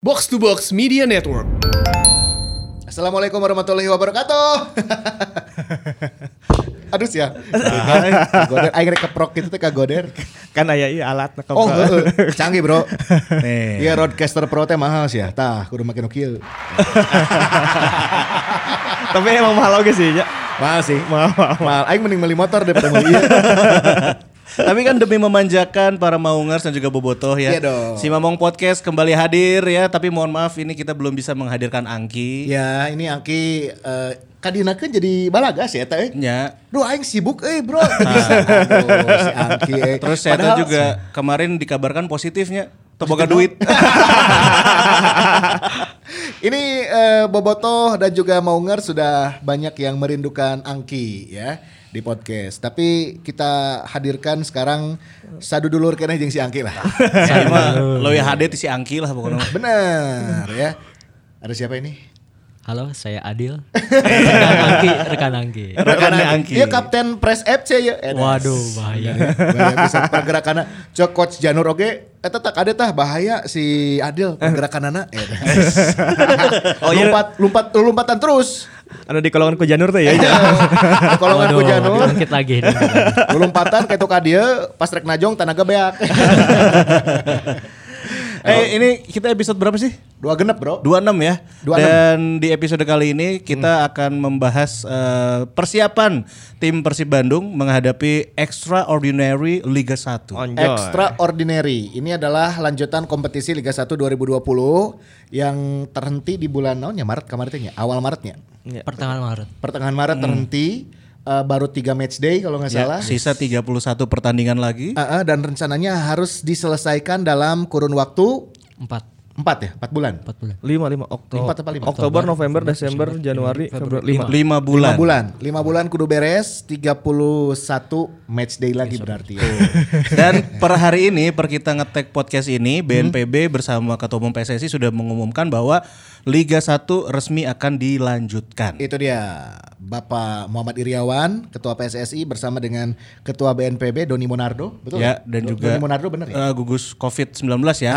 Box to Box Media Network. Assalamualaikum warahmatullahi wabarakatuh. Aduh ya. Goder, aing rek keprok itu teh kagoder. kan aya ieu alat na Oh, heeh. canggih bro. Nih, iya Roadcaster Pro teh mahal sih ya. Tah, kudu make nu kieu. Tapi emang mahal oge sih ya. Mahal sih. Mahal, mahal. Mahal. Aing mending beli motor daripada beli ieu. Tapi kan demi memanjakan para maungers dan juga bobotoh ya. Iya dong. Si Mamong Podcast kembali hadir ya, tapi mohon maaf ini kita belum bisa menghadirkan Angki. Ya, ini Angki eh kadinakeun jadi balagas ya teh. Ya. Duh aing sibuk euy bro. Teu bisa. Aduh, si Angki eh. Terus saya Padahal- juga kemarin dikabarkan positifnya. Teboga duit. Ini eh, Bobotoh dan juga Maunger sudah banyak yang merindukan Angki ya di podcast. Tapi kita hadirkan sekarang sadu dulur kena jeung si Angki lah. Saya mah lo ya HD ti si Angki lah pokoknya. Benar ya. Ada siapa ini? Halo, saya Adil. rekan Angki, rekan Angki. Rekannya Angki. Iya Kapten Press FC ya. Eh, Waduh, bahaya. bahaya bisa pergerakan cok coach Janur oge eta tak ada tah bahaya si Adil pergerakanana eh, Oh, iya. lompat lompat lompatan terus Anu di kolongan ku Janur teh ya. kolongan ku Janur dikit lagi. dikit lagi. lompatan kayak tuh dia pas rek najong tanaga beak Eh ini kita episode berapa sih? dua genep bro 26 ya. 26. Dan di episode kali ini kita akan membahas eh, persiapan tim Persib Bandung menghadapi Extraordinary Liga 1. Onjoy. Extraordinary ini adalah lanjutan kompetisi Liga 1 2020 yang terhenti di bulan naon ya Maret kemarin nya? awal Maretnya Pertengahan Maret. pertengahan Maret terhenti eh, baru tiga match day kalau nggak Ya, salah sisa 31 pertandingan lagi. Ah, ah, dan rencananya harus diselesaikan dalam kurun waktu Empat. Empat ya empat bulan Empat bulan. Lima lima Oktober. Empat apa lima? Oktober, November, Desember, Januari, Februari lima. 5 lima bulan. bulan lima bulan kudu beres 31 match day lagi berarti ya. Dan per hari ini, per kita ngetek podcast ini, BNPB bersama Ketua Umum PSSI sudah mengumumkan bahwa Liga 1 resmi akan dilanjutkan. Itu dia Bapak Muhammad Iriawan, Ketua PSSI bersama dengan Ketua BNPB Doni Monardo, betul? Ya, dan Do- juga Doni Monardo benar ya? eh, gugus COVID-19 ya.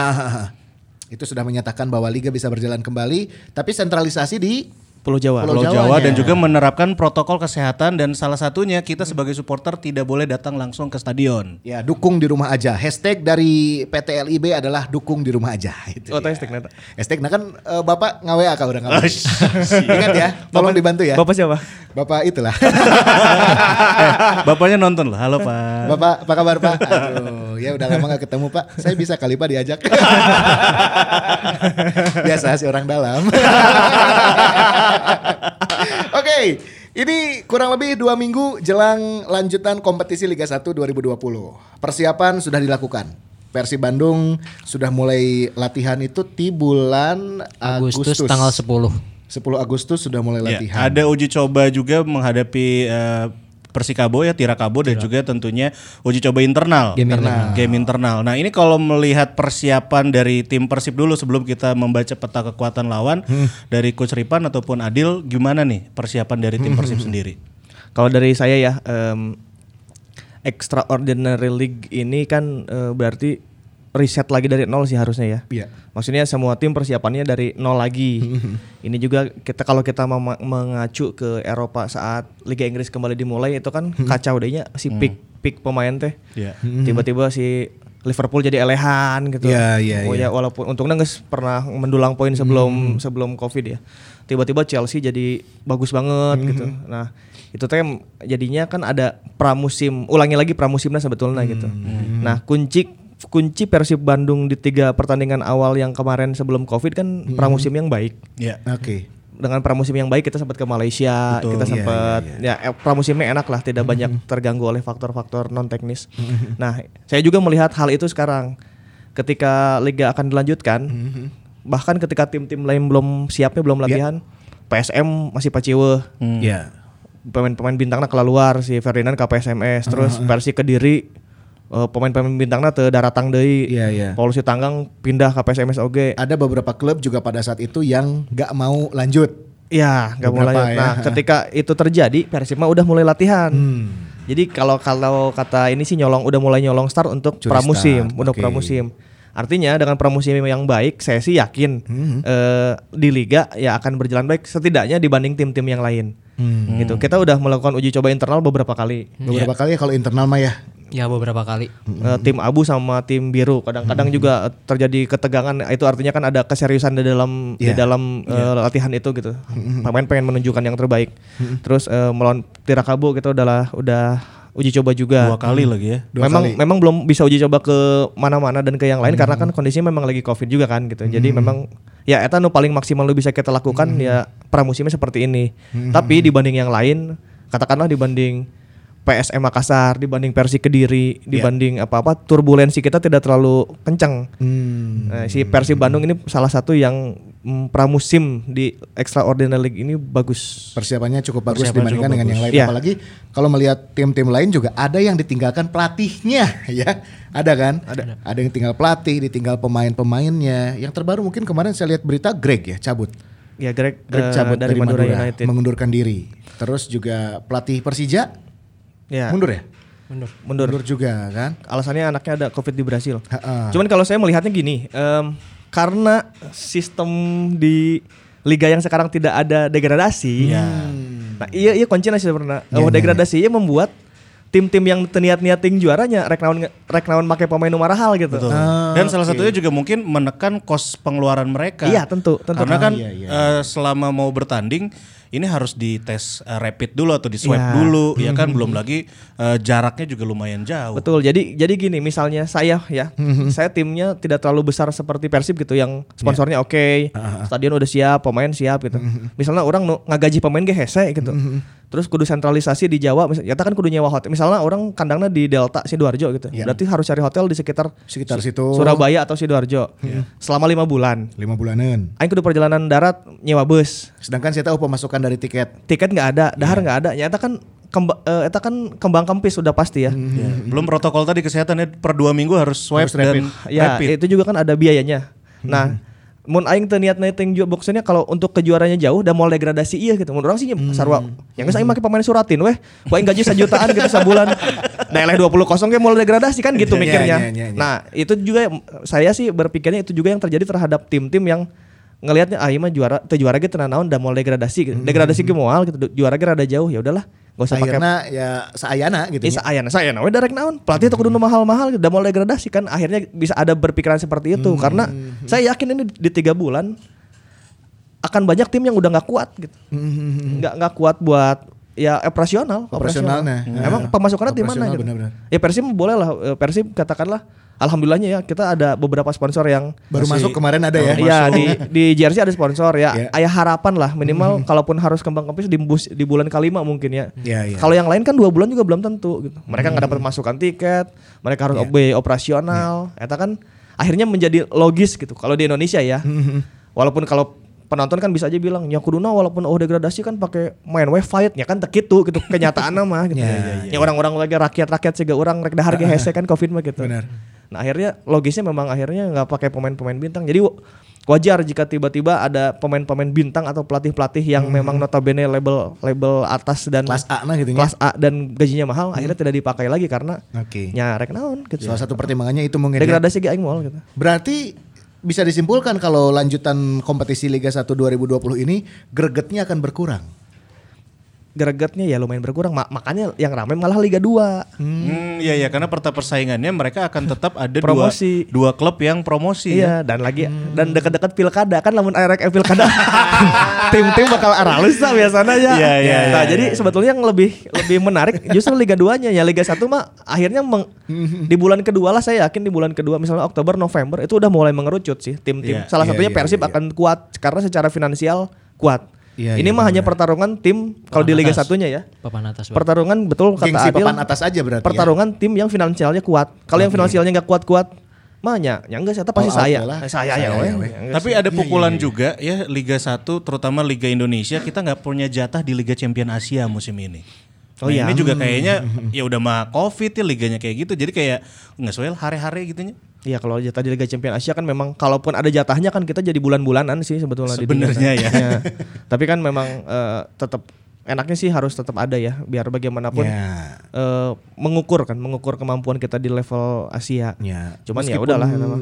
Itu sudah menyatakan bahwa liga bisa berjalan kembali, tapi sentralisasi di Pulau Jawa. Pulau Pulau. Jawa dan juga menerapkan protokol kesehatan dan salah satunya kita sebagai supporter tidak boleh datang langsung ke stadion. ya dukung di rumah aja. Hashtag dari PT LIB adalah dukung di rumah aja. Itu Oh, dia. testing neta. Hashtag nah kan eh, Bapak ngawe kah udah ngawe. Ingat ya, tolong dibantu ya. Bapak siapa? Bapak itulah. eh, bapaknya nonton loh. Halo Pak. Bapak, apa kabar Pak? Aduh, ya udah lama gak ketemu Pak. Saya bisa kali Pak diajak. Biasa sih orang dalam. Oke, ini kurang lebih dua minggu jelang lanjutan kompetisi Liga 1 2020. Persiapan sudah dilakukan. Persib Bandung sudah mulai latihan itu di bulan Agustus. Agustus, tanggal 10. 10 Agustus sudah mulai Ya, latihan. ada uji coba juga menghadapi eh, Persikabo ya, Tirakabo dan juga tentunya uji coba internal. Game internal. Game internal. Nah, ini kalau melihat persiapan dari tim Persib dulu sebelum kita membaca peta kekuatan lawan dari Coach Ripan ataupun Adil gimana nih persiapan dari tim Persib sendiri? Kalau dari saya ya, em, Extraordinary League ini kan eh, berarti riset lagi dari nol sih harusnya ya. Iya. Maksudnya semua tim persiapannya dari nol lagi. ini juga kita kalau kita mengacu ke Eropa saat Liga Inggris kembali dimulai itu kan kacau dehnya si pick pick pemain teh. Iya. Tiba-tiba si Liverpool jadi elehan gitu. Iya, iya, Oh iya. ya, walaupun untungnya nggak pernah mendulang poin sebelum sebelum Covid ya. Tiba-tiba Chelsea jadi bagus banget gitu. Nah, itu teh jadinya kan ada pramusim, ulangi lagi pramusimnya sebetulnya gitu. Nah, kunci kunci Persib Bandung di tiga pertandingan awal yang kemarin sebelum Covid kan pramusim yang baik. Ya. Oke. Dengan pramusim yang baik kita sempat ke Malaysia, kita Iya, sempat ya eh, pramusimnya enak lah, tidak banyak terganggu oleh faktor-faktor non teknis. Nah, saya juga melihat hal itu sekarang ketika liga akan dilanjutkan, bahkan ketika tim-tim lain belum siapnya belum latihan, PSM masih paciwe, Ya. pemain-pemain bintangnya keluar si Ferdinand ke PSMS, terus versi Kediri eh, pemain-pemain bintangnya te daratang deui. Iya, iya. Paulus Tanggang pindah ke PSMS oge. ada beberapa klub juga pada saat itu yang nggak mau lanjut. Iya, nggak Beberapa mulai. ya. Nah, ketika itu terjadi, Persib mah udah mulai latihan. Hmm. Jadi kalau kalau kata ini sih nyolong udah mulai nyolong start untuk Curi pramusim, start, untuk oke. pramusim. Artinya dengan pramusim yang baik, saya sih yakin eh, di liga ya akan berjalan baik setidaknya dibanding tim-tim yang lain. Gitu. Kita udah melakukan uji coba internal beberapa kali. Beberapa kali ya kalau internal mah ya. Ya beberapa kali. Eh, tim abu sama tim biru. Kadang-kadang juga eh, terjadi ketegangan. Itu artinya kan ada keseriusan di dalam di Iya. dalam eh, latihan itu gitu. Pemain pengen menunjukkan yang terbaik. Terus eh, melawan Tirakabu kita udah udah uji coba juga. Dua kali lagi ya. Dua memang kali. memang belum bisa uji coba ke mana-mana dan ke yang lain karena kan kondisinya memang lagi covid juga kan gitu. Jadi memang ya eta nu paling maksimal lu bisa kita lakukan ya pramusimnya seperti ini. Tapi dibanding yang lain katakanlah dibanding PSM Makassar dibanding Persi Kediri dibanding apa-apa turbulensi kita tidak terlalu kencang Hmm. Nah, si Persib Bandung ini salah satu yang mm, pramusim di Extraordinary League ini bagus Persiapannya cukup bagus Persiapan dibandingkan cukup dengan yang bagus. lain. Iya. Apalagi kalau melihat tim-tim lain juga ada yang ditinggalkan pelatihnya, ya. Ada kan? Ada. Ada yang tinggal pelatih, ditinggal pemain-pemainnya. Yang terbaru mungkin kemarin saya lihat berita Greg ya cabut. ya Greg, Greg eh, cabut dari, Madura, United mengundurkan diri. Terus juga pelatih Persija ya mundur ya? Mundur. mundur Mundur juga kan? alasannya anaknya ada covid di Brasil. Cuman kalau saya melihatnya gini, em, karena sistem di liga yang sekarang tidak ada degradasi, nah iya iya kunci sih sebenarnya. Iya, Oh, degradasi iya membuat tim-tim yang niat-niat ting juaranya rek naon rek naon make pemain nu mahal gitu. Betul. Ah, Dan salah satunya juga mungkin menekan kos pengeluaran mereka. Iya, tentu, tentu. Karena Ah, kan iya, iya. eh, selama mau bertanding ini harus dites eh, rapid dulu atau di swab Iya. dulu, ya kan belum lagi eh, jaraknya juga lumayan jauh. Betul. Jadi jadi gini, misalnya saya ya, saya timnya tidak terlalu besar seperti Persib gitu yang sponsornya oke, stadion udah siap, pemain siap gitu. Misalnya orang nu ngagaji pemain ge hese gitu. Terus kudu sentralisasi di Jawa, ya kan kudu nyewa hotel. Misalnya orang kandangnya di Delta Sidoarjo gitu. Iya. Berarti harus cari hotel di sekitar Sekitar situ. Surabaya atau Sidoarjo. Selama lima bulan. Lima bulanan. Aing kudu perjalanan darat nyewa bus. Sedangkan saya tahu pemasukan dari tiket. Tiket nggak ada, dahar nggak ada. Nyata kan kemba, eh, eta kan kembang kempis sudah pasti ya. Ya, Belum protokol tadi kesehatan ya per dua minggu harus swab Harus rapid. dan Ya, rapid. itu juga kan ada biayanya. Nah, mun aing teu niat netting juga boxnya kalau untuk kejuaranya jauh dan mau degradasi iya gitu. Mun orang sih sarua yang geus aing make pemain suratin weh. Ku aing gaji sejutaan gitu sebulan. Nah, eleh 20 kosong ge mau degradasi kan gitu Iya, mikirnya. iya, iya, iya. Nah, itu juga saya sih berpikirnya itu juga yang terjadi terhadap tim-tim yang ngelihatnya ah ieu mah juara teu juara ge teu naon da mau degradasi gitu. Degradasi ge moal gitu. Juara ge rada jauh ya udahlah. Gak usah pakai ya seayana gitu. Iya, ayana saya nawe darek naon. Pelatih tuh kudu mahal-mahal udah mau degradasi kan akhirnya bisa ada berpikiran seperti itu karena saya yakin ini di tiga bulan akan banyak tim yang udah nggak kuat gitu. Nggak nggak kuat buat ya operasional, Operasionalnya. operasional. Ya. Emang pemasukannya di mana Operasional, gitu. Ya Persib boleh lah eh, Persib katakanlah alhamdulillahnya ya kita ada beberapa sponsor yang Baru Masih- masuk kemarin ada ya. Iya di di jersey ada sponsor ya. Iya. Ayah harapan lah minimal kalaupun harus kembang kempis di, bus- di bulan kelima mungkin ya. Iya, iya. Kalau yang lain kan dua bulan juga belum tentu gitu. Mereka nggak dapat masukan tiket, mereka harus biaya operasional. Eta kan akhirnya menjadi logis gitu. Kalau di Indonesia ya. Walaupun kalau penonton kan bisa aja bilang ya kuduna walaupun oh degradasi kan pakai main wave fight ya kan tekitu gitu kenyataan mah gitu. Iya, Ya orang-orang lagi rakyat-rakyat sega orang rek dahar ge hese kan covid mah gitu. Benar. Nah akhirnya logisnya memang akhirnya nggak pakai pemain-pemain bintang. Jadi wa- wajar jika tiba-tiba ada pemain-pemain bintang atau pelatih-pelatih yang memang notabene label label atas dan Kelas A nah gitu ya. kelas A dan gajinya mahal akhirnya tidak dipakai lagi karena Oke. nyarek naon gitu. Salah satu pertimbangannya itu mungkin. ya. Degradasi ge aing gitu. Berarti bisa disimpulkan kalau lanjutan kompetisi Liga 1 2020 ini gregetnya akan berkurang. Gregetnya ya lumayan berkurang. Ma- makanya yang ramai malah Liga 2. Hmm, iya ya karena perta persaingannya mereka akan tetap ada Promosi. dua dua klub yang promosi ya. Iya, dan lagi dan dekat-dekat pilkada kan lamun arek pilkada. Tim-tim bakal aralus lah biasanya ya. Iya, iya, Nah, iya, jadi sebetulnya yang lebih lebih menarik justru Liga 2-nya ya Liga 1 mah akhirnya meng- di bulan kedua lah saya yakin di bulan kedua misalnya Oktober November itu udah mulai mengerucut sih tim-tim. Iya, Salah iya, satunya iya, Persib iya. akan kuat karena secara finansial kuat. Iya, Ini iya, mah hanya pertarungan tim kalau di Liga satunya ya. Papan atas. Bang. Pertarungan betul kata Gengsi Adil. papan atas aja berarti. ya. Pertarungan tim yang finansialnya kuat. Kalau yang finansialnya nggak kuat-kuat, mah ya, ya enggak saya pasti Oh, saya. oke lah. Saya Saya ya, weh. ya, weh. Ya, enggak Tapi sih. ada pukulan juga ya Liga 1 terutama Liga Indonesia kita nggak punya jatah di Liga Champion Asia musim ini. Oh Nah, iya. Ini juga kayaknya ya udah mah Covid ya liganya kayak gitu. Jadi kayak nggak soal hari-hari gitu nya. Iya kalau jatah di Liga Champions Asia kan memang kalaupun ada jatahnya kan kita jadi bulan-bulanan sih sebetulnya. Sebenarnya ya. Tapi kan memang eh, tetap enaknya sih harus tetap ada ya biar bagaimanapun Ya. eh, mengukur kan mengukur kemampuan kita di level Asia. Ya. Cuman ya Meskipun udahlah ya nama.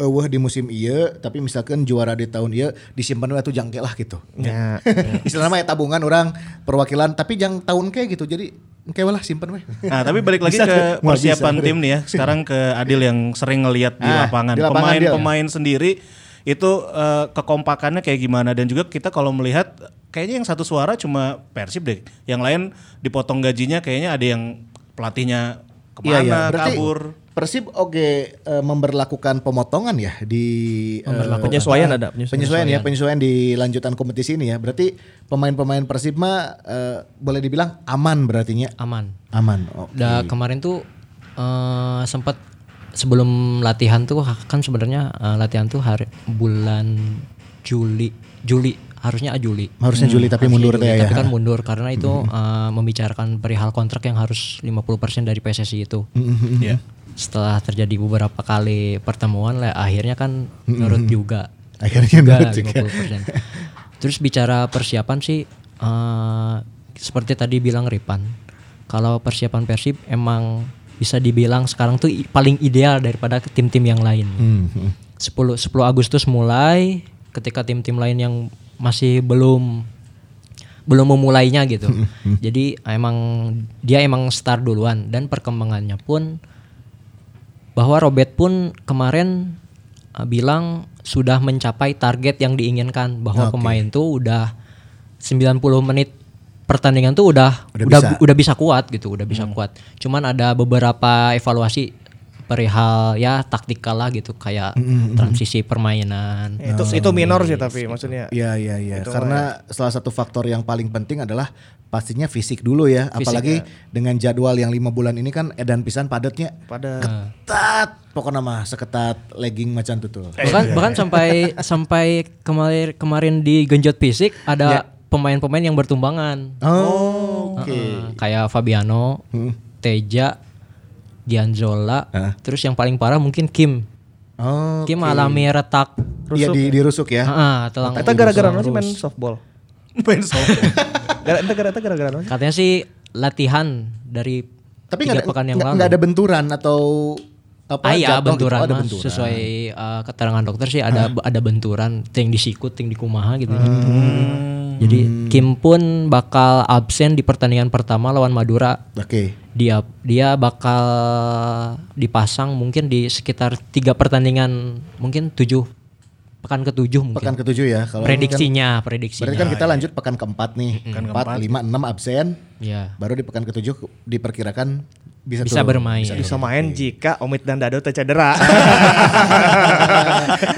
eueuh di musim iya tapi misalkan juara di tahun iya disimpan we atuh jangke lah gitu. Ya. Istilahnya mah ya tabungan orang perwakilan tapi jang tahun kayak gitu. Jadi kayak lah simpan we. Nah, tapi balik lagi Bisa ke bisa, persiapan bener. tim nih ya. Sekarang ke Adil yang sering ngelihat di Ah, lapangan. di lapangan. Pemain-pemain sendiri itu eh, kekompakannya kayak gimana dan juga kita kalau melihat kayaknya yang satu suara cuma Persib deh. Yang lain dipotong gajinya kayaknya ada yang pelatihnya ke mana Iya, iya. Berarti kabur. Persib oke eh, memberlakukan pemotongan ya di eh, Penyesuaian ada, penyesuaian. penyesuaian ya penyesuaian di lanjutan kompetisi ini ya. Berarti pemain-pemain Persib mah eh, boleh dibilang aman berarti nya. Aman. Aman. Oke. Udah kemarin tuh eh sempat sebelum latihan tuh kan sebenarnya eh, latihan tuh hari bulan Juli Juli harusnya Juli. Harusnya Juli tapi Harusnya mundur Juli, ya. Tapi kan mundur karena itu eh, membicarakan perihal kontrak yang harus 50% dari PSSI itu. Iya. Setelah terjadi beberapa kali pertemuan lah akhirnya kan nurut juga. Akhirnya juga nurut juga. 50%. Terus bicara persiapan sih eh, seperti tadi bilang Ripan. Kalau persiapan Persib emang bisa dibilang sekarang tuh paling ideal daripada tim-tim yang lain. Hmm, hmm. 10 10 Agustus mulai ketika tim-tim lain yang masih belum belum memulainya gitu. Jadi emang dia emang start duluan dan perkembangannya pun bahwa Robert pun kemarin uh, bilang sudah mencapai target yang diinginkan bahwa Oke. pemain tuh udah 90 menit pertandingan tuh udah Udah udah bisa. udah bisa kuat gitu, udah bisa kuat. Cuman ada beberapa evaluasi perihal ya taktikal lah gitu kayak transisi permainan. Itu itu minor sih tapi maksudnya. Iya iya iya. Karena salah satu faktor yang paling penting adalah pastinya fisik dulu ya. Apalagi dengan jadwal yang lima bulan ini kan edan pisan padatnya. Pada Ketat. Pokoknya mah seketat legging macan tutul. bahkan bahkan sampai sampai kemarin kemarin di genjot fisik ada pemain-pemain yang bertumbangan Oh, oke. Heeh, kayak Fabiano, Teja, Gianzola, Hah? terus yang paling parah mungkin Kim. Oh. Kim alami retak. Iya di dirusuk ya. Heeh, telang Eta gara-gara apa sih main softball? Main softball. Gara eta gara eta gara-gara apa sih? Katanya sih latihan dari Tapi tiga ada, pekan yang lalu. nggak ada benturan atau apa? Ah iya gitu. benturan, Oh, ada Mas. benturan. sesuai uh, keterangan dokter sih ada ada benturan, ting disikut, ting dikumaha gitu. Hmm. Jadi Kim pun bakal absen di pertandingan pertama lawan Madura. Oke. Dia dia bakal dipasang mungkin di sekitar tiga pertandingan, mungkin tujuh pekan ketujuh mungkin. Pekan ketujuh ya. Kalau kan- prediksinya, prediksinya. Berarti kan kita lanjut pekan keempat nih. Empat, lima, enam absen. Ya. Baru di pekan ketujuh diperkirakan bisa Bisa turun. bermain. Bisa main jika Omid dan Dado teh cedera.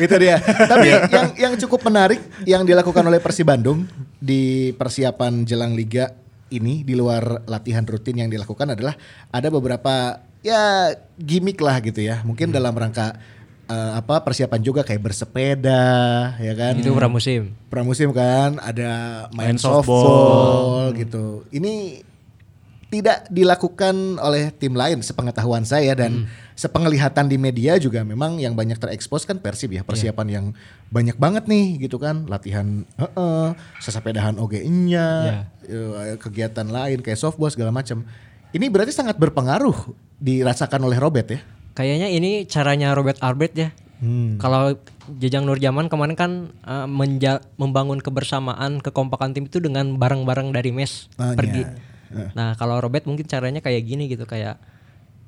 itu dia. Tapi yang yang cukup menarik yang dilakukan oleh Persib Bandung di persiapan jelang liga ini di luar latihan rutin yang dilakukan adalah ada beberapa ya gimmick lah gitu ya. Mungkin dalam rangka eh, apa persiapan juga kayak bersepeda ya kan. Itu pramusim. pramusim kan ada main, Main softball, softball. gitu. Ini tidak dilakukan oleh tim lain sepengetahuan saya dan sepenglihatan di media juga memang yang banyak terekspos kan Persib ya persiapan yang banyak banget nih gitu kan latihan heeh, sesepedahan oge-nya eh, kegiatan lain kayak softball segala macam. Ini berarti sangat berpengaruh dirasakan oleh Robert ya. Kayaknya ini caranya Robert Albert ya. Hmm. Kalau Jajang Nurjaman kemarin kan uh, menja- membangun kebersamaan, kekompakan tim itu dengan bareng-bareng dari mes Ah, pergi. Iya. Nah kalau Robert mungkin caranya kayak gini gitu kayak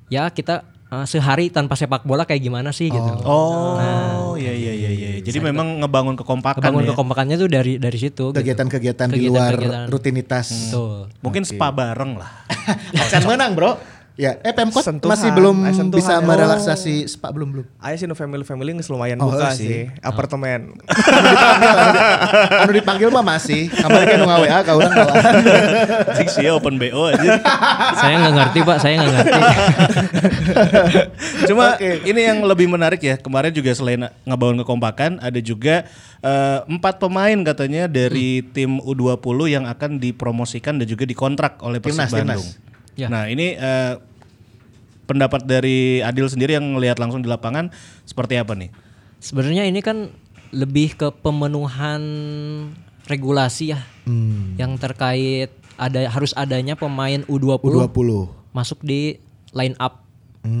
ya kita uh, sehari tanpa sepak bola kayak gimana sih gitu. Oh, iya iya iya iya. Jadi memang ngebangun kekompakan Kebangun ya. kekompakannya tuh dari dari situ. gitu. Kegiatan-kegiatan di luar Kegiatan-kegiatan. rutinitas. Betul. Mungkin spa bareng lah. Akan menang bro. Ya, eh Pemkot Sentuhan, masih belum eh, sentuhan. bisa Oh. merelaksasi spa belum belum. Aya sih nu family family geus lumayan Oh, buka sih. sih. Apartemen. anu dipanggil mah masih. Kemarin kan nggak WA kau orang kawan. Sing sia open BO aja. saya nggak ngerti pak, saya nggak ngerti. Cuma ini yang lebih menarik ya. Kemarin juga selain ngebangun kekompakan, ada juga eh, empat pemain katanya dari tim U20 yang akan dipromosikan dan juga dikontrak oleh Persib Bandung. timnas. Ya. Nah ini eh, pendapat dari Adil sendiri yang melihat langsung di lapangan seperti apa nih? Sebenarnya ini kan lebih ke pemenuhan regulasi ya, yang terkait ada harus adanya pemain U20, U20. masuk di line up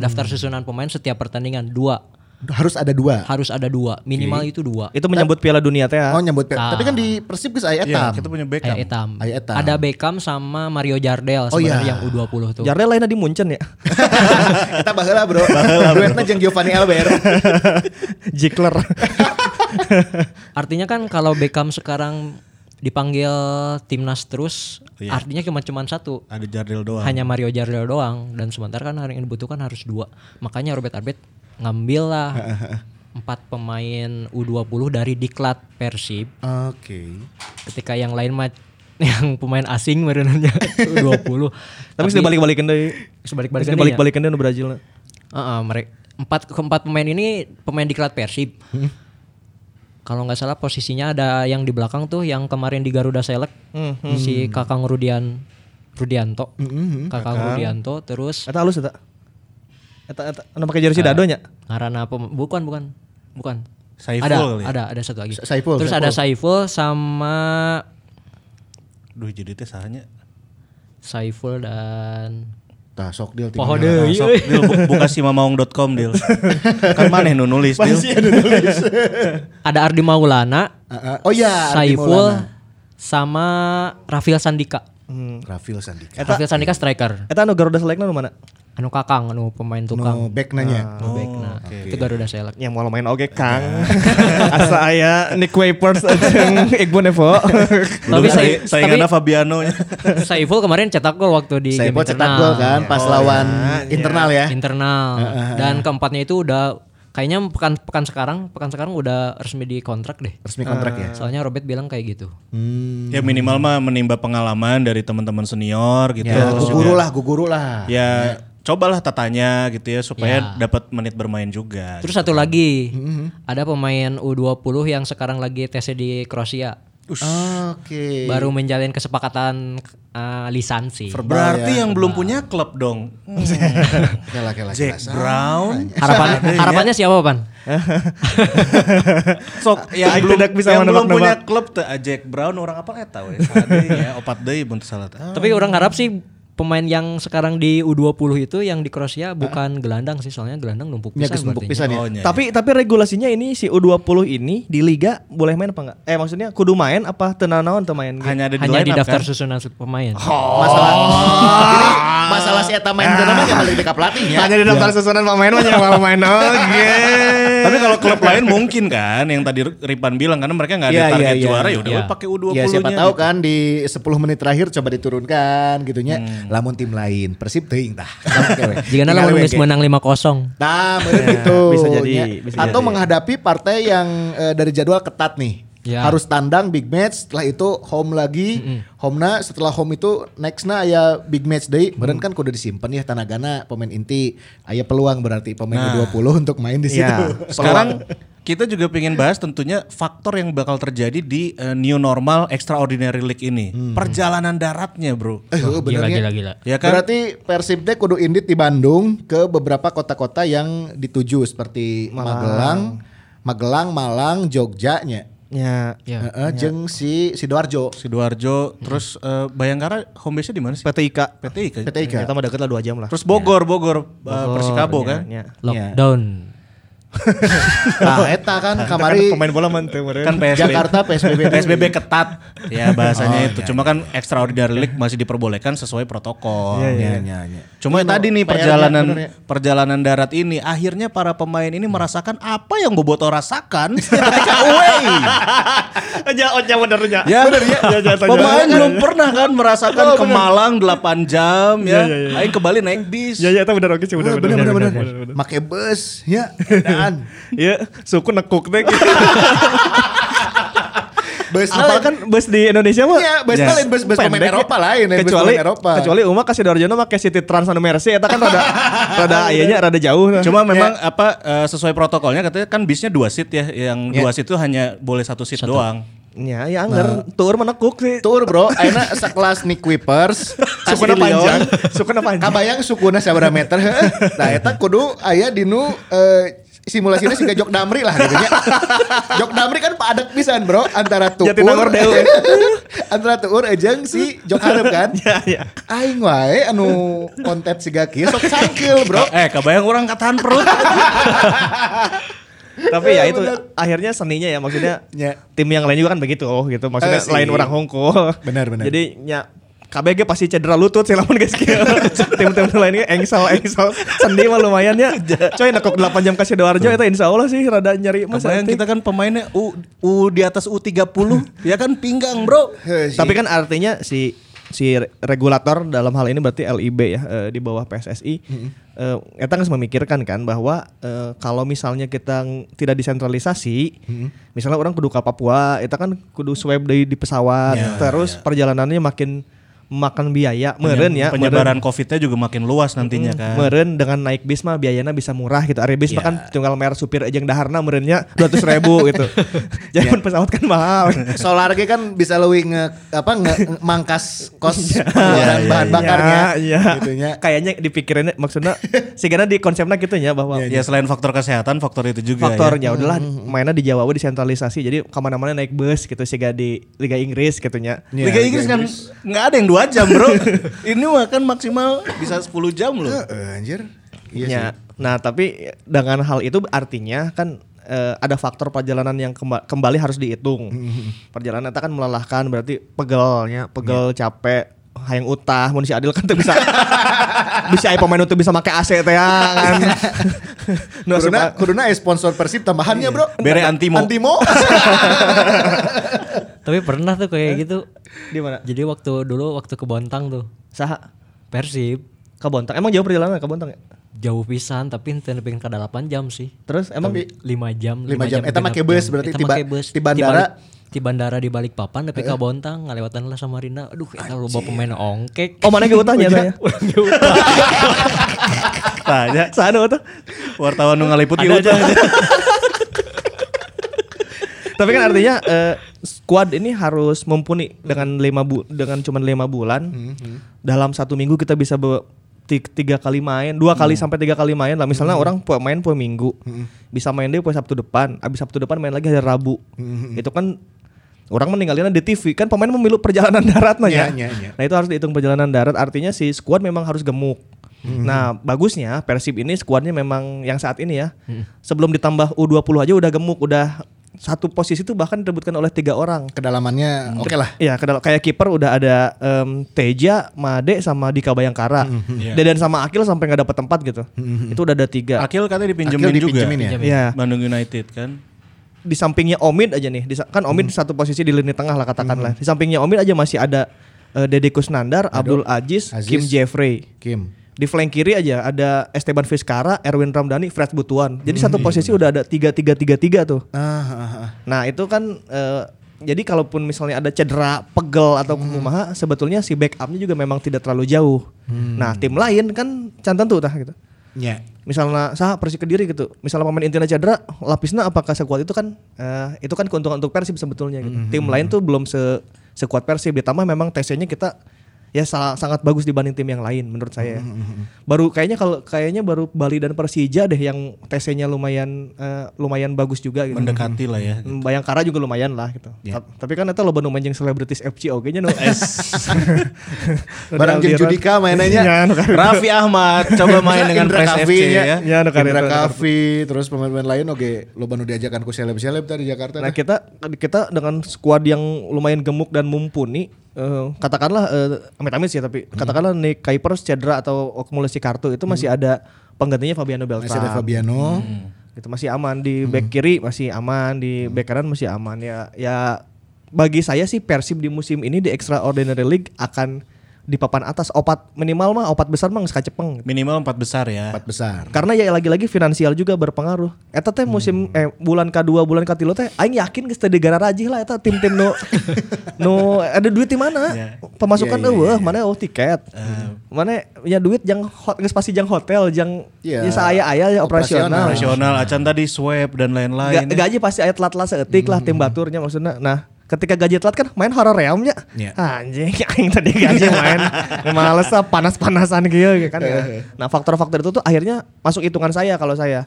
daftar susunan pemain setiap pertandingan dua. Harus ada dua. harus ada dua minimal itu dua Itu menyambut Piala Dunia teh. ya. Oh nyambut pe- Ah. Tapi kan di Persib geus aya Iya, etam. kita punya Beckham. etam. Aya etam. ada Beckham sama Mario Jardel Oh, iya. sebenarnya yang U20 tuh Jardel lainnya di Munchen ya. Kita baheula bro. Duetna jeung Giovanni Albert. Jikler. artinya kan kalau Beckham sekarang dipanggil timnas terus Iya. artinya cuma cuman satu Ada Jardel doang. hanya Mario Jardel doang dan sementara kan yang dibutuhkan harus dua makanya Robert Arbet ngambil lah empat pemain U20 dari diklat Persib. Oke. ketika yang lain mah yang pemain asing merenanya U20 Tapi sudah balik-balikin deh. sebalik-balikan Sudah balik-balikin deh nu Brazil. mereka empat keempat pemain ini pemain diklat Persib. Kalau nggak salah posisinya ada yang di belakang tuh yang kemarin di Garuda Select. Si Kakang Rudian Rudianto. Kakang Rudianto terus Eta halus eta. Eta eta anu pakai jersey dado nya. Ngarana pem- bukan bukan bukan. Saiful ada kali ya? ada ada satu lagi. Sa- Saiful, Terus Saiful. ada Saiful sama Duh jadi teh sahanya. Saiful dan Tah sok deal Poho tinggal. deui, Sok, bu- buka si mamaung.com Dil. kan maneh nu nulis Dil. ada Ardi Maulana, Ah, ah. Oh iya, Ardi Saiful Maulana. sama Rafil Sandika. Rafil Sandika. Rafil Sandika striker. Eta anu Garuda Select nu mana? Anu Kakang anu pemain No tukang. back nanya. Anu back nah. Itu Garuda Select. Yang mau main oge Kang. Asa aya Nick Wipers jeung Iqbal Evo. Tapi Saya saya sainganna Fabiano nya. Saiful kemarin cetak gol waktu di Saiful cetak gol kan pas lawan internal ya. internal dan keempatnya itu udah kayaknya pekan pekan sekarang pekan sekarang udah resmi di kontrak deh Resmi kontrak ya. soalnya Robert bilang kayak gitu Hmm. ya minimal mah menimba pengalaman dari teman-teman senior gitu. Ya, Terus guguru juga- lah, guguru lah. Ya cobalah tatanya gitu ya supaya Ya. dapat menit bermain juga. terus satu lagi ada pemain U20 yang sekarang lagi tesnya di Kroasia Oke. baru menjalin kesepakatan uh, lisansi Berarti yang belum punya klub dong. Hmm. Kela kela Jack kela. Brown. harapan harapannya siapa pan Sok yang belum tidak bisa yang belum punya klub teh ah, Jack Brown orang apa eta we. Sade ya opat deui mun salah tapi orang harap sih pemain yang sekarang di U20 itu yang di Kroasia bukan gelandang sih soalnya gelandang numpuk Ya, pisan geus numpuk pisan ya. Oh, nya, Tapi tapi regulasinya ini si U20 ini di liga boleh main apa enggak? Eh maksudnya kudu main apa teu main? hanya ada di hanya di up, daftar kan? susunan pemain Masalah ini masalah si eta main nama yang balik ke pelatihnya. Hanya di daftar susunan pemain mah yang mau main oke. Tapi kalau klub lain mungkin kan yang tadi Ripan bilang karena mereka nggak ada Iya, target iya, iya. juara ya udah Iya. pakai U20 Ya siapa tahu gitu. kan di 10 menit terakhir coba diturunkan gitunya. Hmm. Lamun tim lain Persib teuing tah. Jika lamun geus ge. menang 5-0. Nah, bener gitu. bisa jadi, Ya. bisa Atau jadi. menghadapi partai yang eh, dari jadwal ketat nih. Ya. Harus tandang big match, setelah itu home lagi. Home-na setelah home itu next-na aya big match deui. Beren kan kudu disimpan ya tanagana pemain inti. Aya peluang berarti pemain Nah. U20 untuk main di situ. Iya. Sekarang kita juga pengen bahas tentunya faktor yang bakal terjadi di eh, new normal extraordinary league ini. Perjalanan daratnya, Bro. Eh, Gila bener ya. gila gila. Ya kan? Berarti Persib teh kudu indit di Bandung ke beberapa kota-kota yang dituju seperti Magelang, Magelang, Malang, Jogja nya. Ya. Ya. Heeh, jeung si Sidoarjo. Sidoarjo, terus eh, Bayangkara home base-nya di mana sih? PTIK. PTI kan. PTIK. Kita mah deket lah 2 jam lah. Terus Bogor, Bogor, eh, Persikabo Ya, kan. ya. Lockdown. Nah, eta kan kamari pemain bola mantep Kan PSBB. Jakarta PSBB. PSBB ketat. Ya bahasanya Oh, itu. iya, Cuma kan extraordinary league masih diperbolehkan sesuai protokol. Iya, iya, iya. Cuma Ini tadi no, nih perjalanan bener ya. perjalanan darat ini akhirnya para pemain ini merasakan apa yang Boboto rasakan ketika away. Aja oja benernya. Ya, pemain belum pernah kan merasakan Oh, ke Malang 8 jam ya. Aing ke Bali naik bis. Ya ya itu bener oke sih bener Bener bener bener. Make bus ya. Dan Iya, suku nekuk teh. bus Apal kan bus di Indonesia mah Iya, bus Ya. lain bus bus pemain pendek ya. Eropa lain, ya, bus kecuali Eropa. kecuali Uma kasih Dorjono pakai City Trans anu Mercy eta kan rada rada ayahnya rada jauh. Cuma memang Ya. apa eh, sesuai protokolnya katanya kan bisnya dua seat ya, yang Ya. dua seat itu hanya boleh satu seat doang. ya ya anger tur menekuk sih. Tur bro, ayeuna sekelas Nick Whippers, Sukuna panjang, sukuna panjang. Kabayang sukuna sabaraha meter. Nah eta kudu aya dinu eh, simulasinya sih Jok Damri lah gitu nya. Jok Damri kan padat pisan bro antara tuur antara tuur ejeng si Jok Harep kan. Ya, ya. Aing wae anu konten siga kieu sok cangkil bro. Eh, kebayang orang katahan perut. Tapi ya itu akhirnya seninya ya maksudnya Ya. tim yang lain juga kan begitu oh, gitu. Maksudnya Eh, sih. lain orang Hongko. Benar, benar. Jadi ya KBG pasti cedera lutut sih lawan guys Tim-tim lainnya engsel engsel sendi mah lumayan ya. Coy nakok 8 jam kasih Sidoarjo itu insya Allah sih rada nyari mas. Kebayang kita kan pemainnya U, U di atas U30 ya kan pinggang bro. Tapi kan artinya si si re- regulator dalam hal ini berarti LIB ya eh, di bawah PSSI. eh, Eta kan memikirkan kan bahwa eh, kalau misalnya kita tidak desentralisasi, misalnya orang kudu ke Papua, itu kan kudu swab di, di pesawat, Ya, terus perjalanannya makin makan biaya, meren ya, Penyebaran COVID-nya juga makin luas nantinya kan. Meren dengan naik bis mah biayanya bisa murah gitu. Ari bis mah Ya. kan tunggal merah supir aja yang daharna merennya 200 ribu gitu. Jangan pesawat kan mahal. Solar ge kan bisa lebih nge apa nge mangkas kos Iya, pengeluaran bahan bakarnya Iya. gitu nya. Kayaknya dipikirinnya maksudnya sih karena di konsepnya gitu ya bahwa Ya selain faktor kesehatan, faktor itu juga faktornya ya. udahlah mainnya di Jawa we desentralisasi jadi ke mana-mana naik bus gitu sih di Liga Inggris gitunya. Iya, Liga Inggris kan nggak ada yang dua jam bro. Ini mah kan maksimal bisa 10 jam loh. Heeh, anjir. Iya Ya. Nah, tapi dengan hal itu artinya kan eh, ada faktor perjalanan yang kemba- kembali harus dihitung. Perjalanan itu kan melelahkan berarti pegelnya, pegel capek, hayang utah, mun si Adil kan tuh bisa bisa aya pemain itu bisa make AC teh ya kan. Nu Kuduna, asup- kuduna eh, sponsor Persib tambahannya bro. Bere Antimo. Antimo. Tapi pernah tuh kayak gitu. di mana? Jadi waktu dulu waktu ke Bontang tuh Saha? Persib Ke Bontang. Emang jauh perjalanan ke Bontang ya? jauh pisan tapi ente nepi ka 8 jam sih. Terus emang Tapi- 5 jam. Lima jam. Eta genap make bus jam. berarti Eta tiba- bus. di bandara. Di bandara di balik papan nepi ka Bontang ngalewatan lah Samarinda. Aduh eta loba pemain ongkek. Oh mana ge utahnya tanya? Tanya Sana tuh. wartawan nu ngaliput aja. Tapi kan artinya eh, squad ini harus mumpuni dengan lima bu dengan cuman lima bulan. Dalam satu minggu kita bisa be- ti- tiga kali main, dua kali sampai tiga kali main lah. Misalnya orang pu- main per minggu, bisa main deh per Sabtu depan, abis Sabtu depan main lagi hari Rabu. Itu kan orang meninggalinnya di TV kan pemain memilih perjalanan darat nah ya. Iya, iya. Nah itu harus dihitung perjalanan darat artinya si squad memang harus gemuk. Nah bagusnya Persib ini squadnya memang yang saat ini ya sebelum ditambah U20 aja udah gemuk udah satu posisi itu bahkan direbutkan oleh tiga orang. Kedalamannya oke lah. Iya, kedal- kayak kiper udah ada em, Teja, Made sama Dika Bayangkara. Iya. Deden sama Akil sampai nggak dapet tempat gitu. Itu udah ada tiga. Akil katanya dipinjemin Akil juga. dipinjemin ya? Iya. Bandung United kan. Di sampingnya Omid aja nih. Di kan Omid satu posisi di lini tengah lah katakanlah. Di sampingnya Omid aja masih ada eh, Deddy Kusnandar, Abdul Aziz, Aziz. Kim Jeffrey. Kim. Di flank kiri aja ada Esteban Vizcara, Erwin Ramdhani, Fred Butuan. Jadi satu posisi udah ada tiga tiga tiga tiga tuh. Ah, ah, ah. Nah itu kan eh, jadi kalaupun misalnya ada cedera, pegel atau kumaha, sebetulnya si backupnya juga memang tidak terlalu jauh. Nah tim lain kan cantan tuh tah gitu. Nya. Misalnya sah Persik Kediri gitu. Misalnya pemain intinya cedera, lapisnya apakah sekuat itu kan eh, itu kan keuntungan untuk Persib sebetulnya gitu. Tim lain tuh belum se sekuat Persib ditambah memang TC-nya kita ya sa- sangat bagus dibanding tim yang lain menurut saya. ya. Baru kayaknya kalau kayaknya baru Bali dan Persija deh yang TC-nya lumayan eh, lumayan bagus juga gitu. Mendekati lah ya. Hmm, Bayangkara juga lumayan lah gitu. Ta- Tapi kan itu lo bandung manjing selebritis FC oke nya no. Barang jeung Judika mainannya. Ya, kan. Raffi Ahmad coba main dengan Indra Pres FC ya. Ya, nu kan Indra itu. Kavi, terus pemain-pamain lain oke lo baru diajakan ku seleb-seleb tadi di Jakarta. Nah kita kita dengan skuad yang lumayan gemuk dan mumpuni, eh, katakanlah eh, amit-amit sih tapi katakanlah nih Kuipers cedera atau akumulasi kartu itu masih ada penggantinya Fabiano Beltran. Masih ada Fabiano. Itu masih aman di back kiri masih aman di back kanan masih aman. Ya ya bagi saya sih Persib di musim ini di Extraordinary League akan di papan atas opat minimal mah opat besar mah geus kacepeng Minimal empat besar ya. Empat besar. karena ya lagi-lagi finansial juga berpengaruh. Eta teh musim eh bulan kedua bulan ketilu teh aing yakin geus teu digara rajih lah eta tim-tim nu nu ada duit di mana? Ya. Pemasukan Iya, iya, eueuh, mana oh tiket. Mana ya duit jang hot geus pasti jang hotel, jang Iya. ya saaya-aya ya operasional. Operasional, acan tadi swab dan lain-lain. Ga- Gaji pasti aya telat-telat seetik lah tim baturnya maksudnya. Nah, ketika gaji telat kan main horor realm ya. Iya. Anjing, aing tadi gaji main. Males panas-panasan gitu kan ya. Nah, faktor-faktor itu tuh akhirnya masuk hitungan saya kalau saya.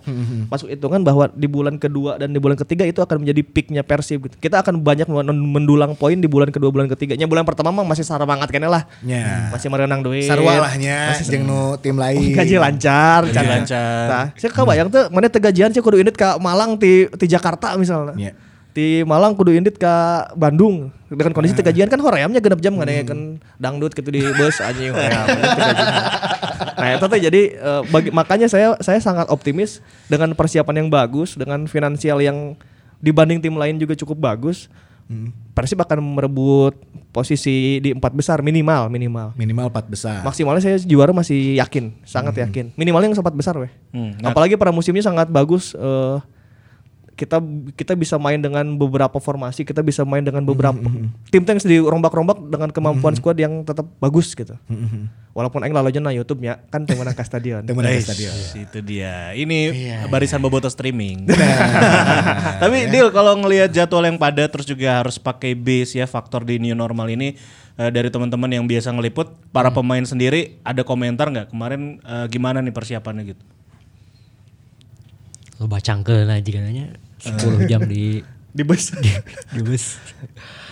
masuk hitungan bahwa di bulan kedua dan di bulan ketiga itu akan menjadi peaknya Persib gitu. Kita akan banyak men- mendulang poin di bulan kedua bulan ketiganya. Bulan pertama mah masih semangat kene lah. Nya. Masih merenang duit. Sarua lah nya jeung nu tim lain. gaji lancar, Gaji lancar. Nah, saya kebayang tuh mana teu gajian sih kudu indit ke Malang ti ti Jakarta misalnya. Iya. Di Malang kudu indit ke Bandung dengan kondisi teu gajian kan horeamnya genep jam kan dangdut gitu di bus anjing hoream. Nah, itu tuh jadi eh, bagi, makanya saya saya sangat optimis dengan persiapan yang bagus, dengan finansial yang dibanding tim lain juga cukup bagus. Persib akan merebut posisi di empat besar minimal minimal. Minimal 4 besar. Maksimalnya saya juara masih yakin, sangat yakin. Minimalnya yang sempat besar weh. Hmm, nah- Apalagi pada musimnya sangat bagus. eh, kita kita bisa main dengan beberapa formasi, kita bisa main dengan beberapa tim yang di rombak-rombak dengan kemampuan squad yang tetap bagus gitu. Walaupun aing lalu na YouTube-nya kan tim menang ke stadion. Tim menang ke Eish, stadion. Itu dia. Ini Iya, barisan boboto streaming. Tapi deal kalau ngelihat jadwal yang padat terus juga harus pakai base ya faktor di new normal ini eh, dari teman-teman yang biasa ngeliput para pemain sendiri ada komentar nggak kemarin eh, gimana nih persiapannya gitu? Lo bacangkeun aja katanya 10 jam di Di bus. di bus.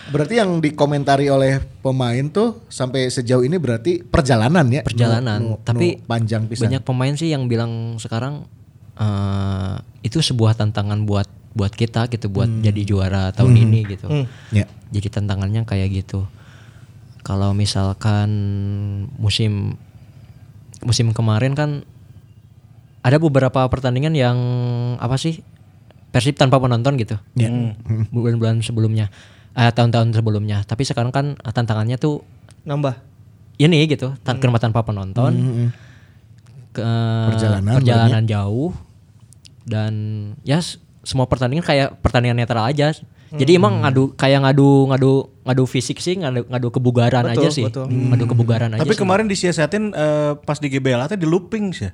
Berarti yang dikomentari oleh pemain tuh sampai sejauh ini berarti perjalanan ya. Perjalanan. Nu- nu- Tapi nu panjang pisan. banyak pemain sih yang bilang sekarang eh itu sebuah tantangan buat buat kita gitu buat jadi juara tahun ini gitu. Ya. Jadi tantangannya kayak gitu. Kalau misalkan musim musim kemarin kan ada beberapa pertandingan yang apa sih Persib tanpa penonton gitu. Ya. Bulan-bulan sebelumnya, eh, tahun-tahun sebelumnya. Tapi sekarang kan eh, tantangannya tuh Nambah. ini gitu, tan kenapa tanpa penonton. Ke, Perjalanan perjalanan jauh dan ya semua pertandingan kayak pertandingan netral aja. Jadi emang ngadu kayak ngadu ngadu ngadu fisik sih, ngadu, ngadu kebugaran Betul, aja sih. betul. Ngadu kebugaran aja Tapi sih. kemarin disiasatin eh, pas di GBL di looping sih.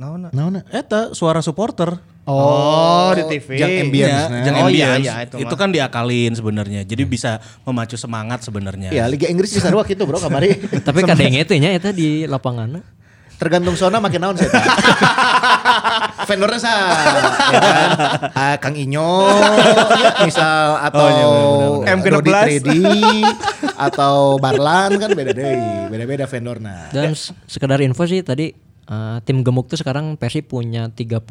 Naon? Naon? Eta suara supporter. Oh, di TV. Jang ambience. Iya, jangan Oh, iya, ambience. iya, itu itu, mah. kan diakalin sebenarnya. Jadi bisa memacu semangat sebenarnya. Ya Liga Inggris di sarua gitu bro kamari. Tapi kadang itu nya eta di lapangan. Tergantung zona makin naon sih. Vendornya sa, ya kan? Ah, Kang Inyo, ya, misal atau iya, benar, benar. Dodi M16. Tredi atau Barlan kan beda deh, beda-beda vendorna. Dan s- sekedar info sih tadi eh, tim gemuk tuh sekarang Persib punya 31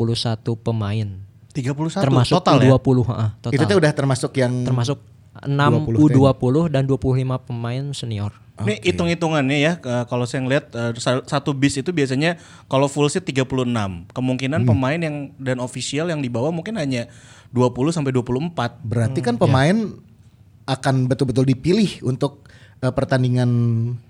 pemain. 31 termasuk total ya. U20, heeh, total. Itu tuh udah termasuk yang termasuk 6 20 U20 dan 25 pemain senior. Ini hitung-hitungannya ya kalau saya ngeliat eh, sa- satu bis itu biasanya kalau full seat 36. Kemungkinan pemain yang dan official yang dibawa mungkin hanya 20 sampai 24. berarti kan pemain akan betul-betul dipilih untuk eh, pertandingan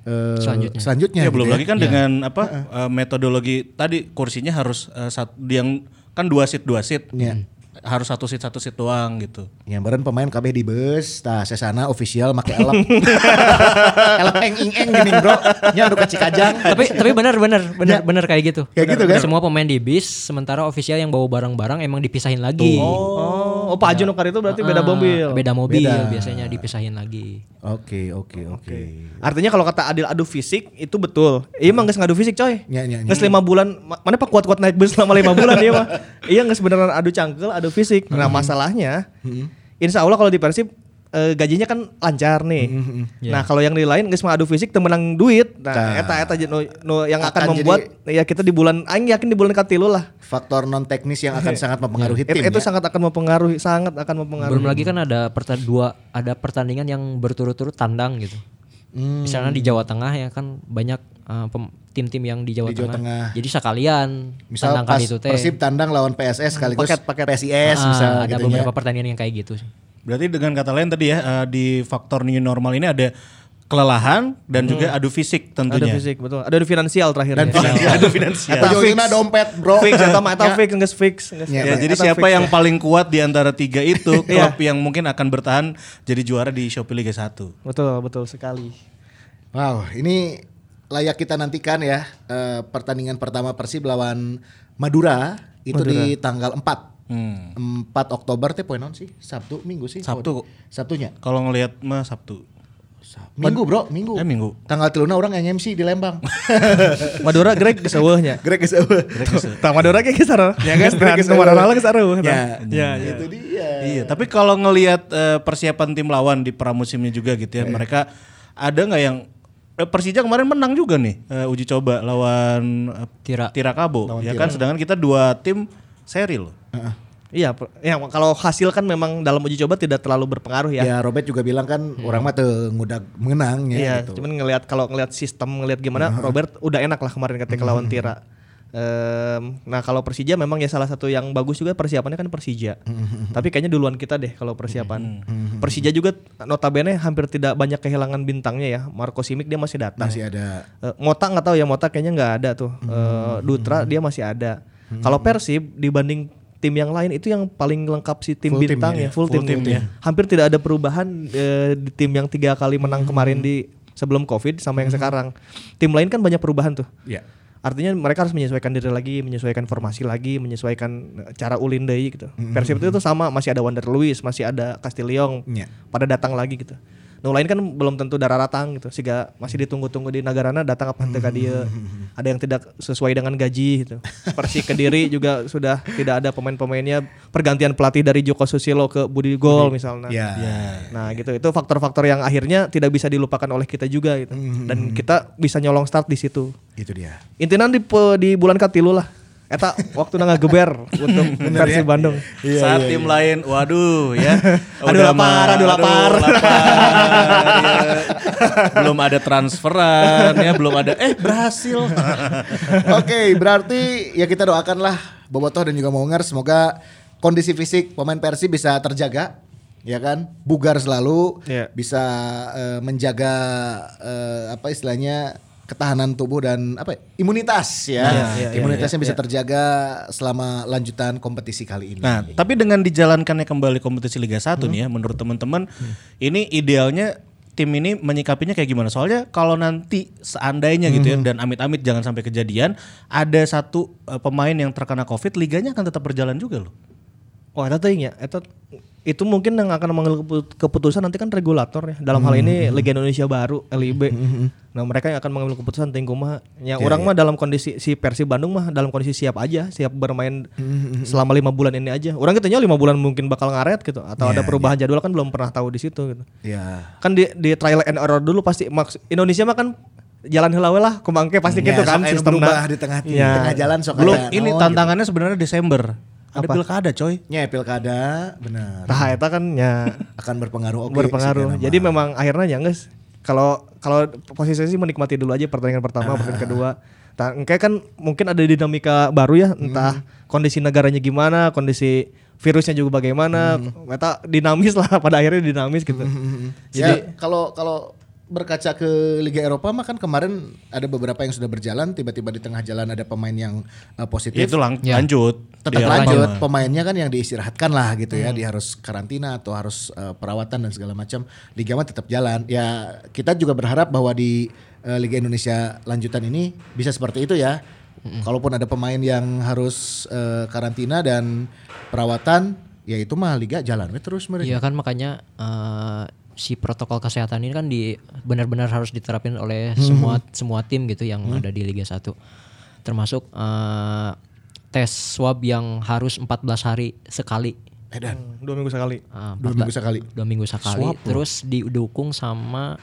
eh, Selanjutnya. selanjutnya. Ya, belum gitu lagi kan dengan apa eh, metodologi tadi kursinya harus eh, sat- yang kan dua seat dua seat. Iya. Harus satu seat satu seat doang gitu. Ya beren pemain KB di bus, tah sesana official make elep. elep eng ing eng gini bro. Nya anu kacik kajang. tapi tapi benar benar benar benar kayak gitu. Kayak gitu kan? Semua pemain di bis sementara official yang bawa barang-barang emang dipisahin lagi. Oh, oh Pak Ajo Nukar itu berarti beda Ah, mobil. Beda mobil Beda. biasanya dipisahin lagi. Oke oke oke. Artinya kalau kata Adil adu fisik itu betul. Iya emang geus ngadu fisik coy. Nya, nya. Geus lima bulan, ma- mana pak kuat-kuat naik bus selama lima bulan dia mah. Iya geus beneran adu cangkel, adu fisik. Nah masalahnya, insya Allah kalau di Persib eh, gajinya kan lancar nih. Nah kalau yang di lain geus mah adu fisik temenang duit. Nah Nah. eta eta nu, nu yang akan, Akan membuat ya kita di bulan aing yakin di bulan katilu lah. Faktor non teknis yang akan sangat mempengaruhi Itu, tim. itu ya. sangat akan mempengaruhi, sangat akan mempengaruhi. Belum lagi kan ada perta dua ada pertandingan yang berturut-turut tandang gitu. Hmm. Misalnya di Jawa Tengah ya kan banyak uh, tim-tim yang di Jawa, Di Jawa Tengah. Tengah. Jadi sekalian Misal tandangkan pas itu teh. Persib tandang lawan PSS sekaligus Paket- paket. PSIS Ah, misal ada gitu beberapa ya. pertandingan yang kayak gitu sih. Berarti dengan kata lain tadi ya eh, di faktor new normal ini ada kelelahan dan juga adu fisik tentunya. fisik betul. Ada finansial terakhir. Dan finansial. Adu finansial. Eta ujungnya dompet bro. fix mah eta Ya. fix geus fix. Ya, Ya, fix. jadi siapa fix yang ya. paling kuat di antara tiga itu Iya. klub yang mungkin akan bertahan jadi juara di Shopee Liga 1. betul betul sekali. Wow, ini layak kita nantikan ya eh, pertandingan pertama Persib lawan Madura itu Madura. di tanggal 4 Hmm. 4 Oktober teh poe naon sih? Sabtu, Minggu sih? Sabtu. Sabtunya. Kalau ngelihat mah Sabtu. Minggu, Bro, Minggu. Eh, Minggu. Tanggal 3 orang yang MC di Lembang. Madura Greg geseueuhnya. Greg geus eueuh. Tah Madura ge kisar. Ya guys, Greg geus nomor eueuh. orang kesareuh. Ya, Ya, ya. Itu dia. Iya, tapi kalau ngelihat eh, persiapan tim lawan di pramusimnya juga gitu ya, mereka ada nggak yang eh, Persija kemarin menang juga nih eh, uji coba lawan eh, Tira. Tirakabo, ya kan? Sedangkan kita dua tim seri loh. Iya, per- ya kalau hasil kan memang dalam uji coba tidak terlalu berpengaruh ya. Ya, Robert juga bilang kan orang mah teu ngudag menang ya Iya, gitu. cuman ngelihat kalau ngelihat sistem ngelihat gimana Robert udah enak lah kemarin ketika lawan Tira. Em, nah kalau Persija memang ya salah satu yang bagus juga persiapannya kan Persija. Tapi kayaknya duluan kita deh kalau persiapan. Persija juga notabene hampir tidak banyak kehilangan bintangnya ya. Marco Simic dia masih datang. Masih ada Eh, Mota nggak tahu ya Mota kayaknya nggak ada tuh. Eh, Dutra dia masih ada. Kalau Persib dibanding tim yang lain itu yang paling lengkap si tim Full bintang ya, ya, full, full tim, tim ya. Hampir tidak ada perubahan eh, di tim yang tiga kali menang kemarin di sebelum covid sama yang sekarang. Tim lain kan banyak perubahan tuh. ya. Artinya mereka harus menyesuaikan diri lagi, menyesuaikan formasi lagi, menyesuaikan eh, cara ulin deui gitu. Persib itu tuh sama, masih ada Wander Luis, masih ada Castillion, Iya. pada datang lagi gitu. Nu lain kan belum tentu darah ratang gitu, sehingga masih ditunggu-tunggu di nagarana datang apa henteu ka dieu. Ada yang tidak sesuai dengan gaji gitu. Persik Kediri juga sudah tidak ada pemain-pemainnya pergantian pelatih dari Joko Susilo ke Budi Gol misalnya. Ya. Nah gitu itu faktor-faktor yang akhirnya tidak bisa dilupakan oleh kita juga gitu. Dan kita bisa nyolong start di situ. Itu dia. Intinya di di bulan katilu lah. Eta waktu geber untuk versi Bandung. Saat tim lain, waduh ya. Aduh, udah lapar, aduh, lapar. iya. belum ada transferan ya, belum ada eh berhasil. Oke, berarti ya kita doakanlah Bobotoh dan juga Monger semoga kondisi fisik pemain Persib bisa terjaga ya kan bugar selalu Iya. bisa eh, menjaga eh, apa istilahnya ketahanan tubuh dan apa ya, imunitas ya Iya, iya, iya, imunitasnya iya, bisa iya. terjaga selama lanjutan kompetisi kali ini. Nah, tapi dengan dijalankannya kembali kompetisi Liga 1 nih ya, menurut teman-teman ini idealnya tim ini menyikapinya kayak gimana? Soalnya kalau nanti seandainya gitu ya dan amit-amit jangan sampai kejadian, ada satu eh, pemain yang terkena Covid, liganya akan tetap berjalan juga loh. Oh, eta teuing ya. Eta itu mungkin yang akan mengambil kepu- keputusan nanti kan regulator ya. Dalam hal ini Liga Indonesia baru LIB. Nah, mereka yang akan mengambil keputusan ting kumaha. Ya, orang mah dalam kondisi si Persib Bandung mah dalam kondisi siap aja, siap bermain selama lima bulan ini aja. Orang kitanya lima bulan mungkin bakal ngaret gitu atau ada perubahan jadwal kan belum pernah tahu di situ gitu. Ya. Kan di di trial and error dulu pasti maks Indonesia mah kan jalan heula we lah kumangke pasti gitu kan sistemna. berubah di tengah Ya. tengah jalan sok Belum ini naon tantangannya sebenarnya Desember. Ada Apa? pilkada, coy. Ya pilkada benar Nah, eta kan ya akan berpengaruh oke berpengaruh. sekian Jadi memang akhirnya ya guys, kalau kalau posisi sih menikmati dulu aja pertandingan pertama, pertandingan kedua. Nah, engke kan mungkin ada dinamika baru ya, entah kondisi negaranya gimana, kondisi virusnya juga bagaimana. Eta dinamis lah pada akhirnya dinamis gitu. Ya kalau kalau berkaca ke Liga Eropa mah kan kemarin ada beberapa yang sudah berjalan tiba-tiba di tengah jalan ada pemain yang uh, Ya, positif itu lang- Ya. lanjut. tetap Di lanjut. pemainnya kan yang diistirahatkan lah gitu ya dia harus karantina atau harus uh, perawatan dan segala macam. Liga mah tetap jalan. Ya kita juga berharap bahwa di uh, Liga Indonesia lanjutan ini bisa seperti itu ya. Kalaupun ada pemain yang harus uh, karantina dan perawatan ya itu mah liga jalan terus mereka. Iya kan makanya eh, si protokol kesehatan ini kan di benar-benar harus diterapin oleh semua semua tim gitu yang ada di Liga 1. Termasuk eh, tes swab yang harus 14 hari sekali. Edan Dua minggu sekali. Eh, dua 14 minggu sekali. dua minggu sekali. Terus didukung sama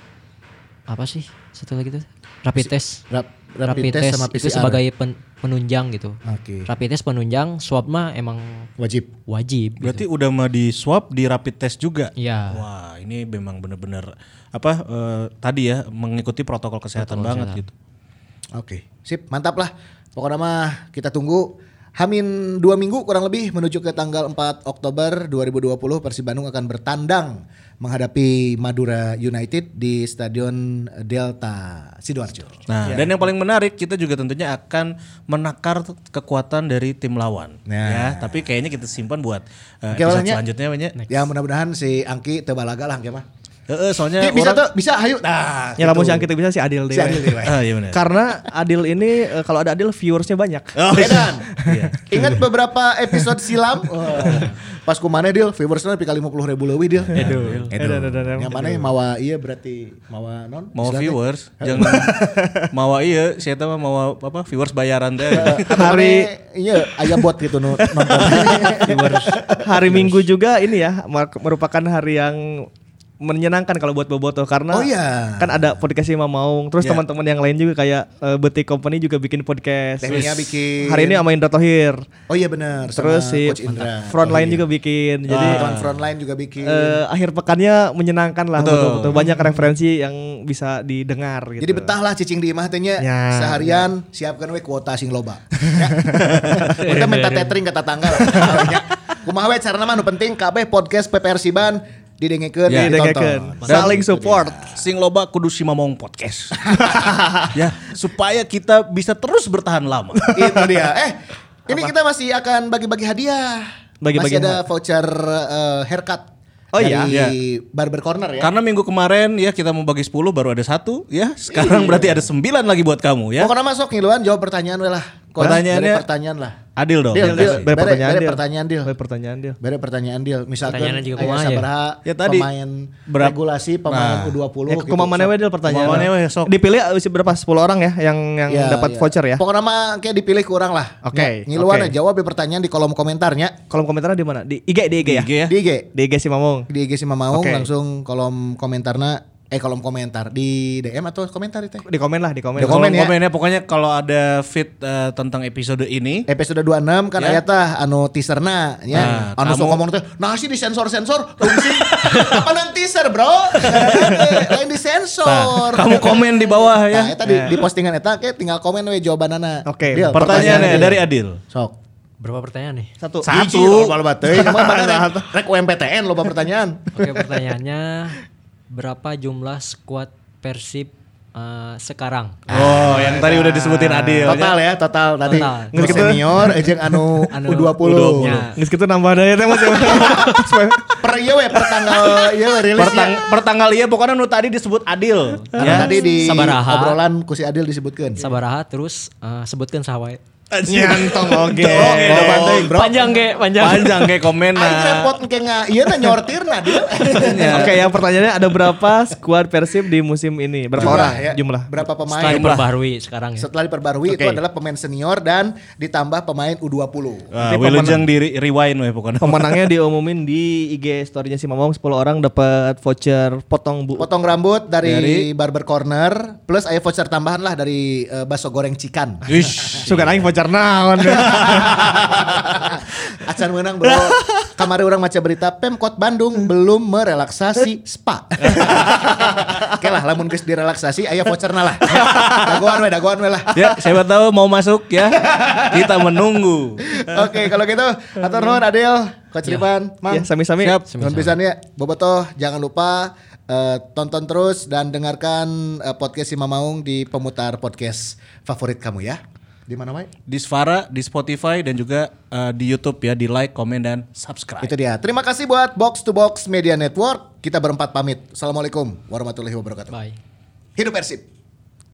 apa sih? Satu lagi tuh? Rapid test. Rap- rapid test sama itu PCR. sebagai pen- penunjang gitu Oke. rapid test penunjang swab mah emang wajib wajib gitu. Berarti udah mah di swab di rapid test juga. Iya. Wah, ini memang benar-benar apa eh, tadi ya mengikuti protokol kesehatan banget gitu. Oke, sip, mantap lah. Pokoknya mah kita tunggu Hamin dua minggu kurang lebih menuju ke tanggal 4 Oktober 2020 Persib Bandung akan bertandang menghadapi Madura United di Stadion Delta Sidoarjo. Nah, dan yang paling menarik kita juga tentunya akan menakar kekuatan dari tim lawan. Nah. Ya, tapi kayaknya kita simpan buat eh, Oke, episode selanjutnya banyak. Ya mudah-mudahan si Angki tebalaga lah Angki mah. Heeh, soalnya Ki, bisa orang- tuh, bisa ayo. Nah, Ya lamun gitu. si Angkit bisa si Adil deh. Si Adil deh. Ah, iya benar. Karena Adil ini eh, kalau ada Adil viewersnya banyak. Oh, Edan. Iya. Ingat beberapa episode silam? Wah, Pas kumane deal, viewersnya lebih kali 50 ribu lebih deal. Edan, edan, edan. Yang mana ya mawa iya berarti mawa non? mau Istilahnya. viewers jangan mau iya saya tahu mau apa viewers bayaran Atau Hari- iya aya bot gitu nu- nonton. Hari Minggu juga ini ya merupakan hari yang menyenangkan kalau buat Boboto karena Oh iya. kan ada podcast Imam Maung terus Ya. teman-teman yang lain juga kayak eh, Betik Company juga bikin podcast Tekniknya bikin. hari ini sama Indra Tohir Oh iya benar. terus si Coach Indra. Frontline Oh iya. juga bikin jadi Teman frontline juga bikin. eh, akhir pekannya menyenangkan lah Betul. betul-betul banyak referensi yang bisa didengar gitu. Jadi betah lah cicing di imah. Ya, seharian siapkan we kuota sing loba. Ya. Kita minta tethering ke tetangga lah. Ya. Kumaha we carana mah penting kabeh podcast PPR Siban didengekeun didengekeun. ditonton. Saling support. sing loba kudu si mamong podcast ya supaya kita bisa terus bertahan lama Itu dia. Eh, ini kita masih akan bagi-bagi hadiah. Bagi-bagi masih ada hadiah. voucher eh, haircut. Oh iya? dari Barber Corner ya. karena minggu kemarin ya kita mau bagi 10 baru ada satu ya sekarang berarti ada 9 lagi buat kamu ya Pokoknya masuk ngiluan jawab pertanyaan we lah. Pertanyaannya- beri pertanyaan lah. adil dong Deal, deal. Bere- pertanyaan deal. pertanyaan deal. Bere pertanyaan deal. Bere pertanyaan deal. Misalkan Pertanyaannya juga aya kumaha ya? sabaraha Ya tadi, pemain berap- regulasi pemain Nah. U20 Ya, gitu. kumaha mana deal pertanyaan. Kumaha maneh sok. Dipilih usia berapa? 10 orang ya yang yang Ya, dapat ya. voucher ya. Pokoknya mah kayak dipilih kurang lah. Oke, Ya, Ngiluan oke. aja jawab ya pertanyaan di kolom komentarnya. Kolom komentarnya di mana? Di IG di IG ya. IG ya Di IG. Di IG si Mamong. Di IG si Mamaung Oke. langsung kolom komentarnya eh kolom komentar di DM atau komentar itu. Di komen lah, di komen. Di komen komen ya. komennya pokoknya kalau ada fit eh, tentang episode ini Episode 26 kan Ya. aya tah anu teaserna ya. Nah, anu sok kamu- ngomong teh, "Nah sih di sensor-sensor." Fungsi. Apa teaser, Bro? Lain di sensor. Nah, kamu komen di bawah Nah, ya eta di, di postingan eta ke tinggal komen we jawabanana. Oke, Deal, pertanyaannya pertanyaan dari. Adil Sok. Berapa pertanyaan nih? Satu. Satu. Hiji, loba-loba teuing. Emang mana rek, rek UMPTN loba pertanyaan. Oke pertanyaannya berapa jumlah squad Persib eh, sekarang? oh yang tadi udah disebutin Adil Total ya, total tadi. Total. Nu senior ejeng anu, Anu U20. Ya. Nggak gitu nambah daya teh Mas. Per ieu we per tanggal we rilis Pertang, ya. pertanggal iya pokoknya nu tadi disebut Adil Karena tadi di Sabaraha. obrolan ku si Adil disebutkan. Sabaraha terus eh, sebutkan sahawe. Nyantong oge. Oke, lo bantuin, Bro. Panjang ge, panjang. panjang kayak komen Aing repot engke nga ieu na nyortirna Dil. Oke, yang pertanyaannya ada berapa skuad Persib di musim ini? Berapa Jumlah, orang ya. jumlah? Berapa Setelah pemain? diperbaharui sekarang ya. Setelah diperbarui itu Oke. adalah pemain senior dan ditambah pemain U20. Wah, Nanti Wilujeng di re- rewind weh pokoknya. Pemenangnya diumumin di IG story-nya si Mamong 10 orang dapat voucher potong bu. Potong rambut dari, Dari- Barber Corner plus aya voucher tambahan lah dari eh, bakso goreng cikan. Ish. Suka aing voucher naon. Acan menang bro. Kemarin orang baca berita Pemkot Bandung belum merelaksasi spa. Oke lah, lamun geus direlaksasi aya voucherna lah. dagoan we, dagoan we lah. Ya, siapa tahu mau masuk ya. Kita menunggu. Oke, kalau gitu atur nuhun Adil, Coach Riban, Mang. Ya, sami-sami. Siap. Pisan ya. Bobotoh, jangan lupa eh, tonton terus dan dengarkan eh, podcast si Mamaung di pemutar podcast favorit kamu ya. Di mana, Mai? Di Sfara, di Spotify dan juga eh, di YouTube ya, di like, komen dan subscribe. Itu dia. Terima kasih buat Box to Box Media Network. Kita berempat pamit. Assalamualaikum warahmatullahi wabarakatuh. Bye. Hidup Persib.